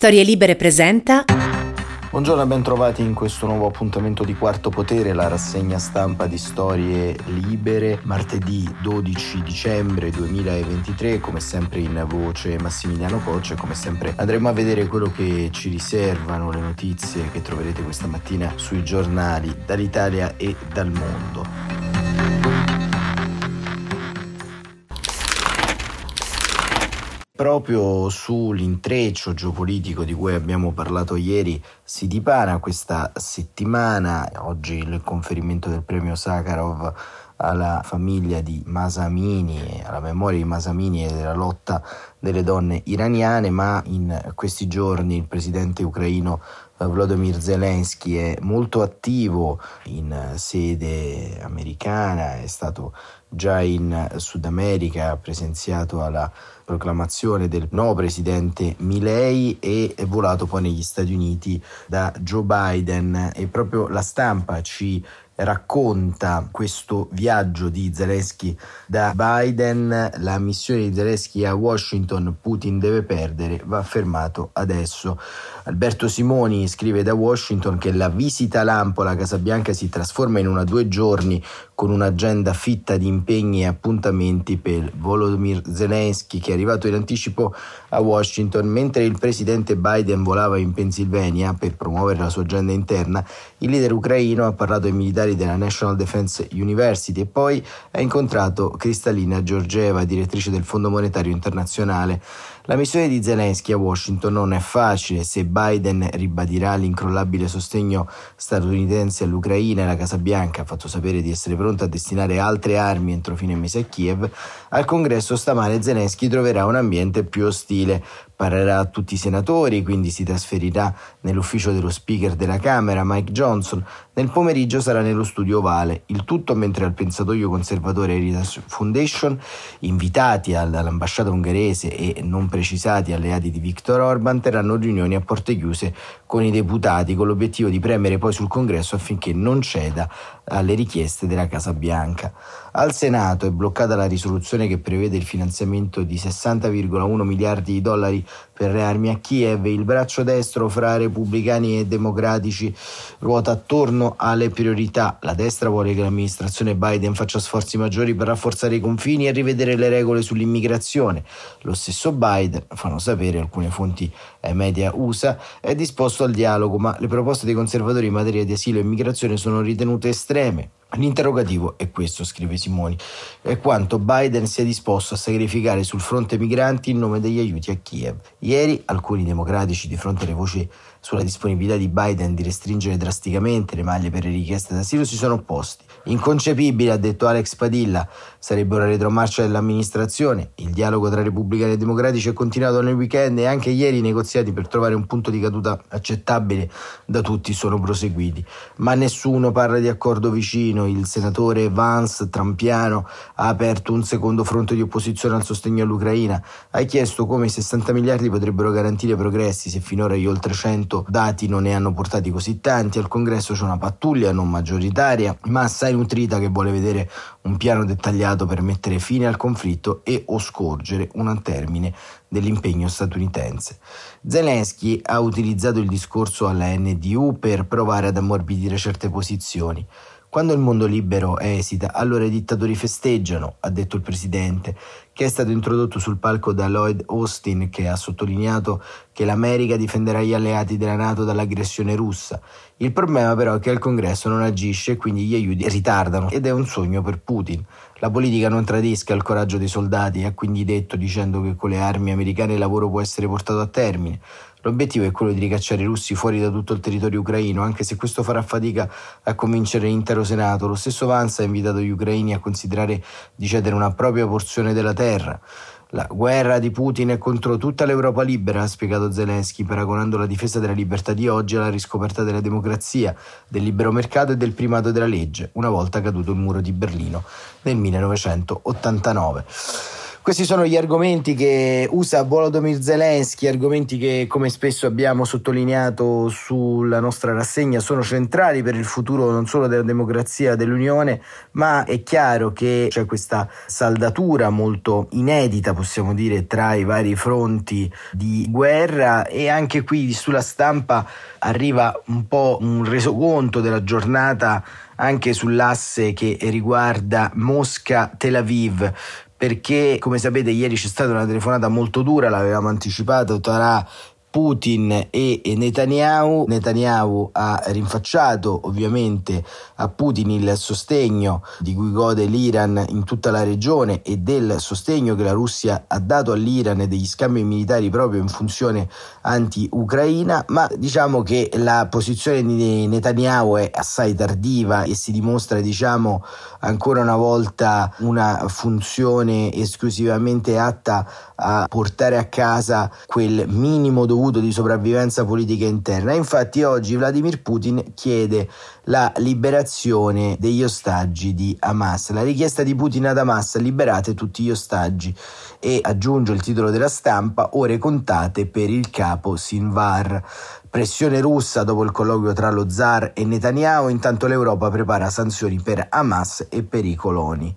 Storie Libere presenta. Buongiorno e ben trovati in questo nuovo appuntamento di Quarto Potere, la rassegna stampa di Storie Libere, martedì 12 dicembre 2023, come sempre in voce Massimiliano Coccia, come sempre andremo a vedere quello che ci riservano le notizie che troverete questa mattina sui giornali dall'Italia e dal mondo. Proprio sull'intreccio geopolitico di cui abbiamo parlato ieri si dipana questa settimana, oggi il conferimento del premio Sakharov alla famiglia di Masamini, alla memoria di Masamini e della lotta delle donne iraniane, ma in questi giorni il presidente ucraino Volodymyr Zelensky è molto attivo in sede americana, è stato già in Sud America, ha presenziato alla proclamazione del nuovo presidente Milei e è volato poi negli Stati Uniti da Joe Biden e proprio la stampa ci racconta questo viaggio di Zelensky da Biden, la missione di Zelensky a Washington, Putin deve perdere, va fermato adesso. Alberto Simoni scrive da Washington che la visita lampo alla Casa Bianca si trasforma in una due giorni con un'agenda fitta di impegni e appuntamenti per Volodymyr Zelensky che è arrivato in anticipo a Washington mentre il presidente Biden volava in Pennsylvania per promuovere la sua agenda interna, il leader ucraino ha parlato ai militari della National Defense University e poi ha incontrato Kristalina Georgieva, direttrice del Fondo Monetario Internazionale. La missione di Zelensky a Washington non è facile se Biden ribadirà l'incrollabile sostegno statunitense all'Ucraina e la Casa Bianca ha fatto sapere di essere pronta a destinare altre armi entro fine mese a Kiev. Al congresso stamane Zelensky troverà un ambiente più ostile parlerà a tutti i senatori, quindi si trasferirà nell'ufficio dello speaker della Camera, Mike Johnson. Nel pomeriggio sarà nello studio ovale, il tutto mentre al pensatoio conservatore Heritage Foundation, invitati all'ambasciata ungherese e non precisati alleati di Viktor Orban, terranno riunioni a porte chiuse con i deputati con l'obiettivo di premere poi sul congresso affinché non ceda alle richieste della Casa Bianca. Al Senato è bloccata la risoluzione che prevede il finanziamento di 60,1 miliardi di dollari per le armi a Kiev. Il braccio destro fra repubblicani e democratici ruota attorno alle priorità. La destra vuole che l'amministrazione Biden faccia sforzi maggiori per rafforzare i confini e rivedere le regole sull'immigrazione. Lo stesso Biden, fanno sapere alcune fonti ai media USA, è disposto al dialogo, ma le proposte dei conservatori in materia di asilo e immigrazione sono ritenute estreme. L'interrogativo è questo, scrive Simoni, è quanto Biden sia disposto a sacrificare sul fronte migranti in nome degli aiuti a Kiev. Ieri alcuni democratici, di fronte alle voci sulla disponibilità di Biden di restringere drasticamente le maglie per le richieste d'asilo, si sono opposti. Inconcepibile, ha detto Alex Padilla, sarebbe una retromarcia dell'amministrazione. Il dialogo tra repubblicani e democratici è continuato nel weekend e anche ieri i negoziati per trovare un punto di caduta accettabile da tutti sono proseguiti. Ma nessuno parla di accordo vicino. Il senatore Vance Trampiano ha aperto un secondo fronte di opposizione al sostegno all'Ucraina. Ha chiesto come i 60 miliardi potrebbero garantire progressi se finora gli oltre 100 momento dati non ne hanno portati così tanti, al congresso c'è una pattuglia non maggioritaria, ma assai nutrita che vuole vedere un piano dettagliato per mettere fine al conflitto e o scorgere un termine dell'impegno statunitense. Zelensky ha utilizzato il discorso alla NDU per provare ad ammorbidire certe posizioni. Quando il mondo libero esita, allora i dittatori festeggiano, ha detto il presidente, che è stato introdotto sul palco da Lloyd Austin, che ha sottolineato che l'America difenderà gli alleati della Nato dall'aggressione russa. Il problema però è che il Congresso non agisce e quindi gli aiuti ritardano ed è un sogno per Putin. La politica non tradisca il coraggio dei soldati, ha quindi detto dicendo che con le armi americane il lavoro può essere portato a termine. L'obiettivo è quello di ricacciare i russi fuori da tutto il territorio ucraino, anche se questo farà fatica a convincere l'intero Senato. Lo stesso Vance ha invitato gli ucraini a considerare di cedere una propria porzione della terra. La guerra di Putin è contro tutta l'Europa libera, ha spiegato Zelensky, paragonando la difesa della libertà di oggi alla riscoperta della democrazia, del libero mercato e del primato della legge, una volta caduto il muro di Berlino nel 1989. Questi sono gli argomenti che usa Volodymyr Zelensky, argomenti che come spesso abbiamo sottolineato sulla nostra rassegna sono centrali per il futuro non solo della democrazia dell'Unione, ma è chiaro che c'è questa saldatura molto inedita, possiamo dire, tra i vari fronti di guerra e anche qui sulla stampa arriva un po' un resoconto della giornata anche sull'asse che riguarda Mosca-Tel Aviv perché come sapete ieri c'è stata una telefonata molto dura, l'avevamo anticipato tra Putin e Netanyahu. Netanyahu ha rinfacciato ovviamente a Putin il sostegno di cui gode l'Iran in tutta la regione e del sostegno che la Russia ha dato all'Iran e degli scambi militari proprio in funzione anti-ucraina, ma diciamo che la posizione di Netanyahu è assai tardiva e si dimostra diciamo ancora una volta una funzione esclusivamente atta a portare a casa quel minimo dovuto di sopravvivenza politica interna. Infatti oggi Vladimir Putin chiede la liberazione degli ostaggi di Hamas. La richiesta di Putin ad Hamas liberate tutti gli ostaggi e aggiunge il titolo della stampa ore contate per il capo Sinvar. Pressione russa dopo il colloquio tra lo zar e Netanyahu, intanto l'Europa prepara sanzioni per Hamas e per i coloni.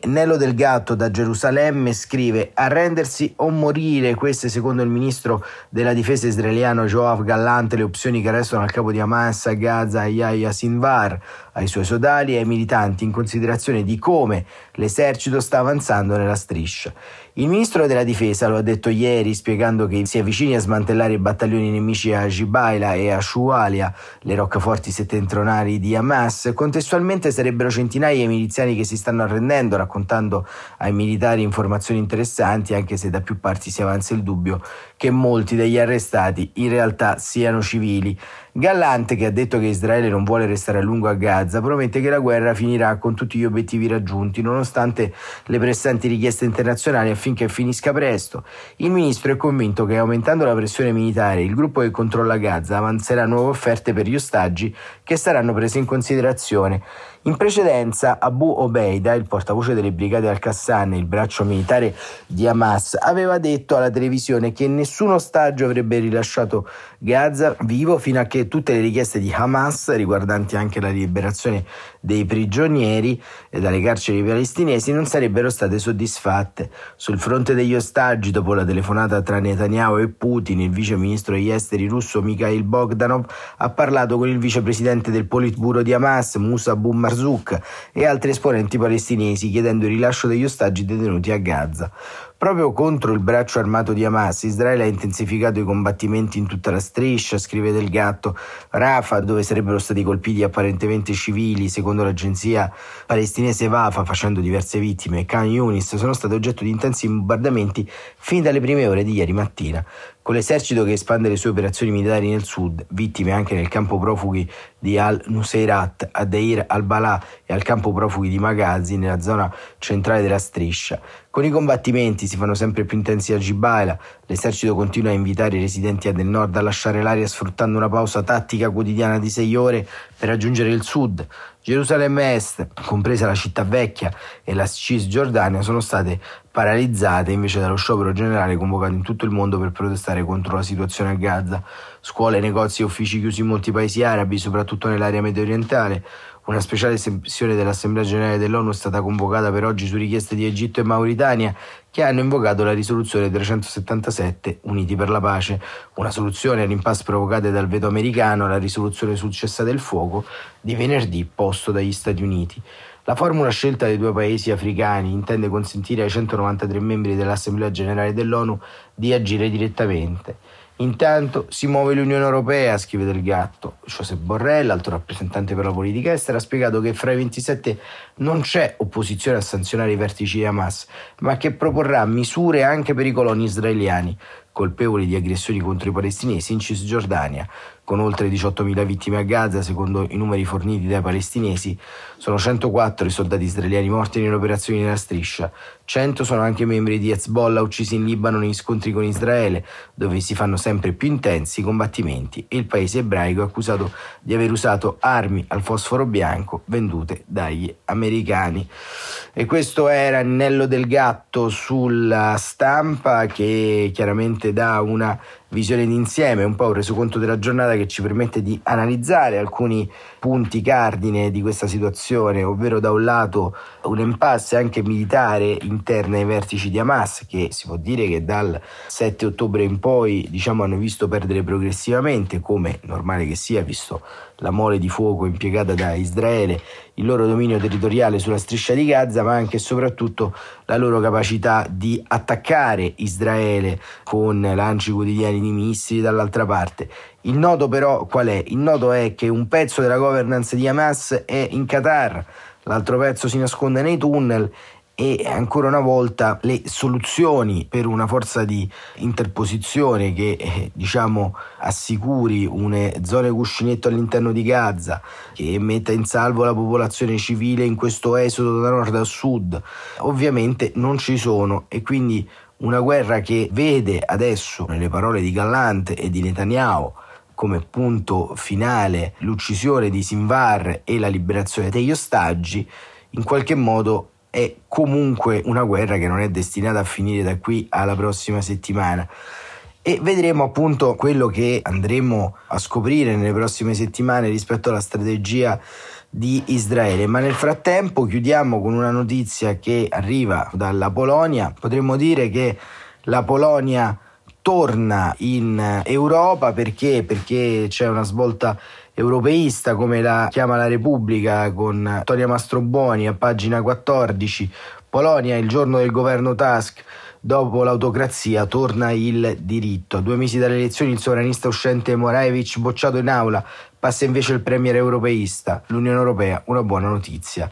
Nello del Gatto da Gerusalemme scrive arrendersi o morire, queste secondo il ministro della difesa israeliano Joab Gallante le opzioni che restano al capo di Hamas a Gaza Yahya Sinvar, ai suoi sodali e ai militanti in considerazione di come l'esercito sta avanzando nella striscia. Il ministro della difesa lo ha detto ieri spiegando che si avvicini a smantellare i battaglioni nemici a Jibaila e a Shualia, le roccaforti settentrionali di Hamas. Contestualmente sarebbero centinaia i miliziani che si stanno arrendendo, raccontando ai militari informazioni interessanti, anche se da più parti si avanza il dubbio che molti degli arrestati in realtà siano civili. Gallante, che ha detto che Israele non vuole restare a lungo a Gaza, promette che la guerra finirà con tutti gli obiettivi raggiunti, nonostante le pressanti richieste internazionali affinché finisca presto. Il ministro è convinto che aumentando la pressione militare, il gruppo che controlla Gaza avanzerà nuove offerte per gli ostaggi che saranno prese in considerazione. In precedenza Abu Obeida, il portavoce delle brigate al-Qassam, il braccio militare di Hamas, aveva detto alla televisione che nessun ostaggio avrebbe rilasciato Gaza vivo fino a che tutte le richieste di Hamas, riguardanti anche la liberazione cioè dei prigionieri dalle carceri palestinesi, non sarebbero state soddisfatte. Sul fronte degli ostaggi, dopo la telefonata tra Netanyahu e Putin, il vice ministro degli esteri russo Mikhail Bogdanov ha parlato con il vicepresidente del Politburo di Hamas, Musa Bumma Marzouk e altri esponenti palestinesi chiedendo il rilascio degli ostaggi detenuti a Gaza. Proprio contro il braccio armato di Hamas, Israele ha intensificato i combattimenti in tutta la striscia, scrive Del Gatto. Rafah, dove sarebbero stati colpiti apparentemente civili, secondo l'agenzia palestinese Vafa, facendo diverse vittime, Khan Yunis sono stati oggetto di intensi bombardamenti fin dalle prime ore di ieri mattina. Con l'esercito che espande le sue operazioni militari nel sud, vittime anche nel campo profughi di Al-Nuseirat, a Deir al-Balà e al campo profughi di Maghazi, nella zona centrale della striscia. Con i combattimenti si fanno sempre più intensi a Gibaila, l'esercito continua a invitare i residenti del nord a lasciare l'aria sfruttando una pausa tattica quotidiana di sei ore per raggiungere il sud. Gerusalemme Est, compresa la città vecchia e la Cisgiordania, sono state paralizzate invece dallo sciopero generale convocato in tutto il mondo per protestare contro la situazione a Gaza. Scuole, negozi e uffici chiusi in molti paesi arabi, soprattutto nell'area medio orientale. Una speciale sessione dell'Assemblea generale dell'ONU è stata convocata per oggi su richiesta di Egitto e Mauritania, che hanno invocato la risoluzione 377 Uniti per la pace, una soluzione all'impasse provocata dal veto americano, la risoluzione sul cessate il fuoco di venerdì posto dagli Stati Uniti. La formula scelta dai due paesi africani intende consentire ai 193 membri dell'Assemblea generale dell'ONU di agire direttamente. Intanto si muove l'Unione Europea, scrive Del Gatto. Josep Borrell, alto rappresentante per la politica estera, ha spiegato che fra i 27 non c'è opposizione a sanzionare i vertici di Hamas, ma che proporrà misure anche per i coloni israeliani colpevoli di aggressioni contro i palestinesi in Cisgiordania. Con oltre 18.000 vittime a Gaza, secondo i numeri forniti dai palestinesi, sono 104 i soldati israeliani morti nelle operazioni nella striscia, 100 sono anche membri di Hezbollah uccisi in Libano negli scontri con Israele, dove si fanno sempre più intensi i combattimenti e il paese ebraico è accusato di aver usato armi al fosforo bianco vendute dagli americani. E questo era Annello del Gatto sulla stampa che chiaramente dà una visione d'insieme, un po' un resoconto della giornata che ci permette di analizzare alcuni punti cardine di questa situazione, ovvero da un lato un impasse anche militare interna ai vertici di Hamas che si può dire che dal 7 ottobre in poi diciamo, hanno visto perdere progressivamente, come normale che sia, visto la mole di fuoco impiegata da Israele, il loro dominio territoriale sulla striscia di Gaza, ma anche e soprattutto la loro capacità di attaccare Israele con lanci quotidiani di missili dall'altra parte. Il nodo però qual è? Il nodo è che un pezzo della governance di Hamas è in Qatar, l'altro pezzo si nasconde nei tunnel e ancora una volta le soluzioni per una forza di interposizione che eh, diciamo assicuri une zone cuscinetto all'interno di Gaza che metta in salvo la popolazione civile in questo esodo da nord a sud ovviamente non ci sono. E quindi una guerra che vede adesso nelle parole di Gallant e di Netanyahu come punto finale l'uccisione di Sinvar e la liberazione degli ostaggi in qualche modo è comunque una guerra che non è destinata a finire da qui alla prossima settimana. E vedremo appunto quello che andremo a scoprire nelle prossime settimane rispetto alla strategia di Israele. Ma nel frattempo chiudiamo con una notizia che arriva dalla Polonia. Potremmo dire che la Polonia torna in Europa perché? Perché c'è una svolta europeista come la chiama la Repubblica con Antonia Mastroboni a pagina 14, Polonia il giorno del governo Tusk dopo l'autocrazia torna il diritto. A due mesi dalle elezioni il sovranista uscente Moraevich bocciato in aula, passa invece il premier europeista. L'Unione Europea, una buona notizia.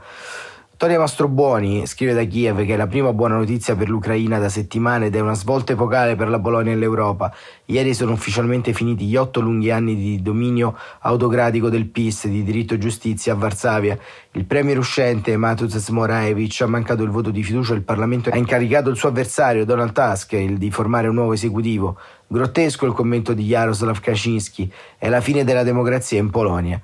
Tonia Mastrobuoni scrive da Kiev che è la prima buona notizia per l'Ucraina da settimane ed è una svolta epocale per la Polonia e l'Europa. Ieri sono ufficialmente finiti gli otto lunghi anni di dominio autocratico del PIS di diritto e giustizia a Varsavia. Il premier uscente Mateusz Moraevich ha mancato il voto di fiducia e il Parlamento ha incaricato il suo avversario Donald Tusk di formare un nuovo esecutivo. Grottesco il commento di Jaroslav Kaczynski. È la fine della democrazia in Polonia.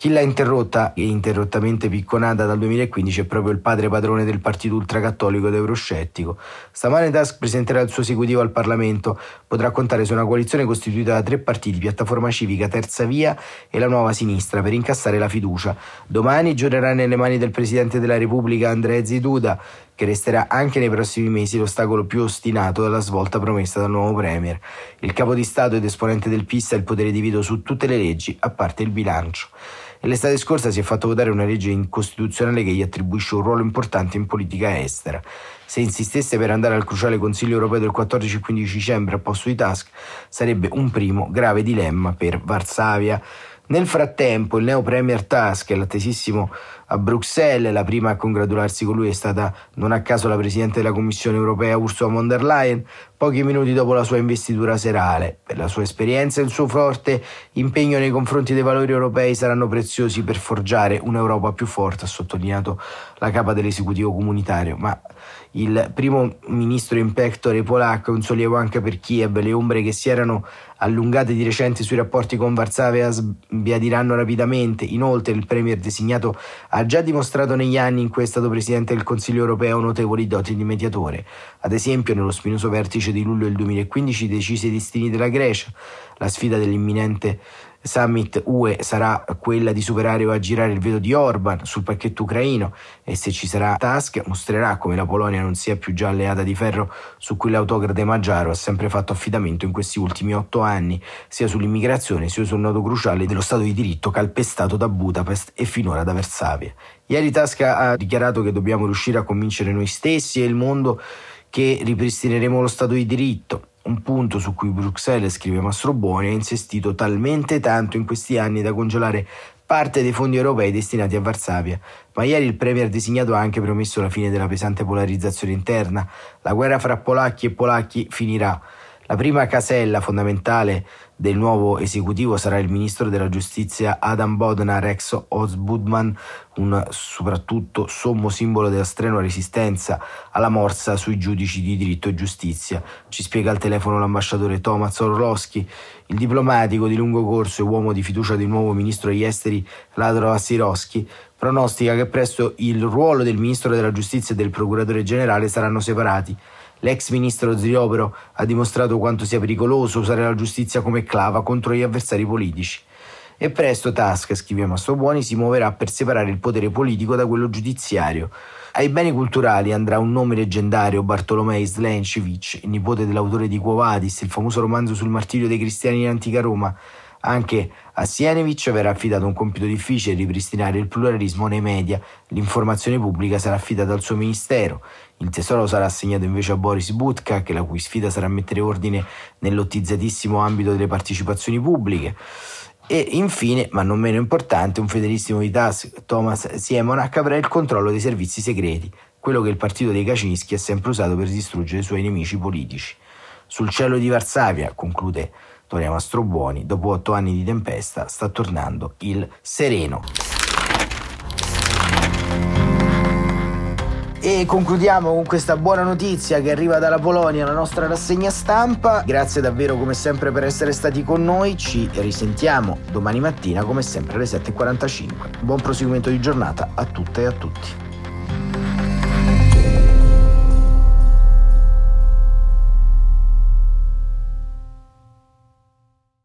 Chi l'ha interrotta e interrottamente picconata dal 2015 è proprio il padre padrone del partito ultracattolico ed euroscettico. Stamane Tusk presenterà il suo esecutivo al Parlamento, potrà contare su una coalizione costituita da tre partiti, Piattaforma Civica, Terza Via e la Nuova Sinistra, per incassare la fiducia. Domani giurerà nelle mani del Presidente della Repubblica Andrzej Duda, che resterà anche nei prossimi mesi l'ostacolo più ostinato dalla svolta promessa dal nuovo Premier. Il capo di Stato ed esponente del PIS ha il potere di veto su tutte le leggi, a parte il bilancio l'estate scorsa si è fatto votare una legge incostituzionale che gli attribuisce un ruolo importante in politica estera. Se insistesse per andare al cruciale Consiglio europeo del 14 e 15 dicembre a posto di Tusk, sarebbe un primo grave dilemma per Varsavia. Nel frattempo, il neo premier Tusk, l'attesissimo a Bruxelles, la prima a congratularsi con lui è stata non a caso la Presidente della Commissione europea Ursula von der Leyen, pochi minuti dopo la sua investitura serale. Per la sua esperienza e il suo forte impegno nei confronti dei valori europei saranno preziosi per forgiare un'Europa più forte, ha sottolineato la capa dell'esecutivo comunitario. Ma il primo ministro in pectore polacco è un sollievo anche per Kiev, le ombre che si erano allungate di recente sui rapporti con Varsavia sbiadiranno rapidamente. Inoltre il premier designato ha già dimostrato negli anni in cui è stato presidente del Consiglio europeo notevoli doti di mediatore. Ad esempio nello spinoso vertice di luglio del 2015 decise i destini della Grecia, la sfida dell'imminente summit UE sarà quella di superare o aggirare il veto di Orban sul pacchetto ucraino e se ci sarà Tusk mostrerà come la Polonia non sia più già alleata di ferro su cui l'autocrate Maggiaro ha sempre fatto affidamento in questi ultimi otto anni, sia sull'immigrazione sia sul nodo cruciale dello Stato di diritto calpestato da Budapest e finora da Varsavia. Ieri Tusk ha dichiarato che dobbiamo riuscire a convincere noi stessi e il mondo che ripristineremo lo Stato di diritto un punto su cui Bruxelles, scrive Mastroboni, ha insistito talmente tanto in questi anni da congelare parte dei fondi europei destinati a Varsavia. Ma ieri il Premier designato ha anche promesso la fine della pesante polarizzazione interna. La guerra fra polacchi e polacchi finirà. La prima casella fondamentale del nuovo esecutivo sarà il ministro della giustizia Adam Bodnar, ex Osbudman, un soprattutto sommo simbolo della strenua resistenza alla morsa sui giudici di diritto e giustizia. Ci spiega al telefono l'ambasciatore Thomas Orlowski, il diplomatico di lungo corso e uomo di fiducia del nuovo ministro degli esteri Ladro Assirowski, pronostica che presto il ruolo del ministro della giustizia e del procuratore generale saranno separati. L'ex ministro Zriopero ha dimostrato quanto sia pericoloso usare la giustizia come clava contro gli avversari politici. E presto Tusk, scrive Mastrobuoni, si muoverà per separare il potere politico da quello giudiziario. Ai beni culturali andrà un nome leggendario, Bartolomei Slencevic, il nipote dell'autore di Quo Vadis, il famoso romanzo sul martirio dei cristiani in antica Roma. Anche a Sienevich verrà affidato un compito difficile, ripristinare il pluralismo nei media. L'informazione pubblica sarà affidata al suo ministero. Il tesoro sarà assegnato invece a Boris Budka, che la cui sfida sarà mettere ordine nell'ottizzatissimo ambito delle partecipazioni pubbliche. E infine, ma non meno importante, un fedelissimo di Tusk, Thomas Siemonak, avrà il controllo dei servizi segreti, quello che il partito dei Kaczynski ha sempre usato per distruggere i suoi nemici politici. Sul cielo di Varsavia, conclude Toria Mastrobuoni, dopo otto anni di tempesta, sta tornando il sereno. E concludiamo con questa buona notizia che arriva dalla Polonia, la nostra rassegna stampa. Grazie davvero come sempre per essere stati con noi, ci risentiamo domani mattina come sempre alle 7.45. Buon proseguimento di giornata a tutte e a tutti.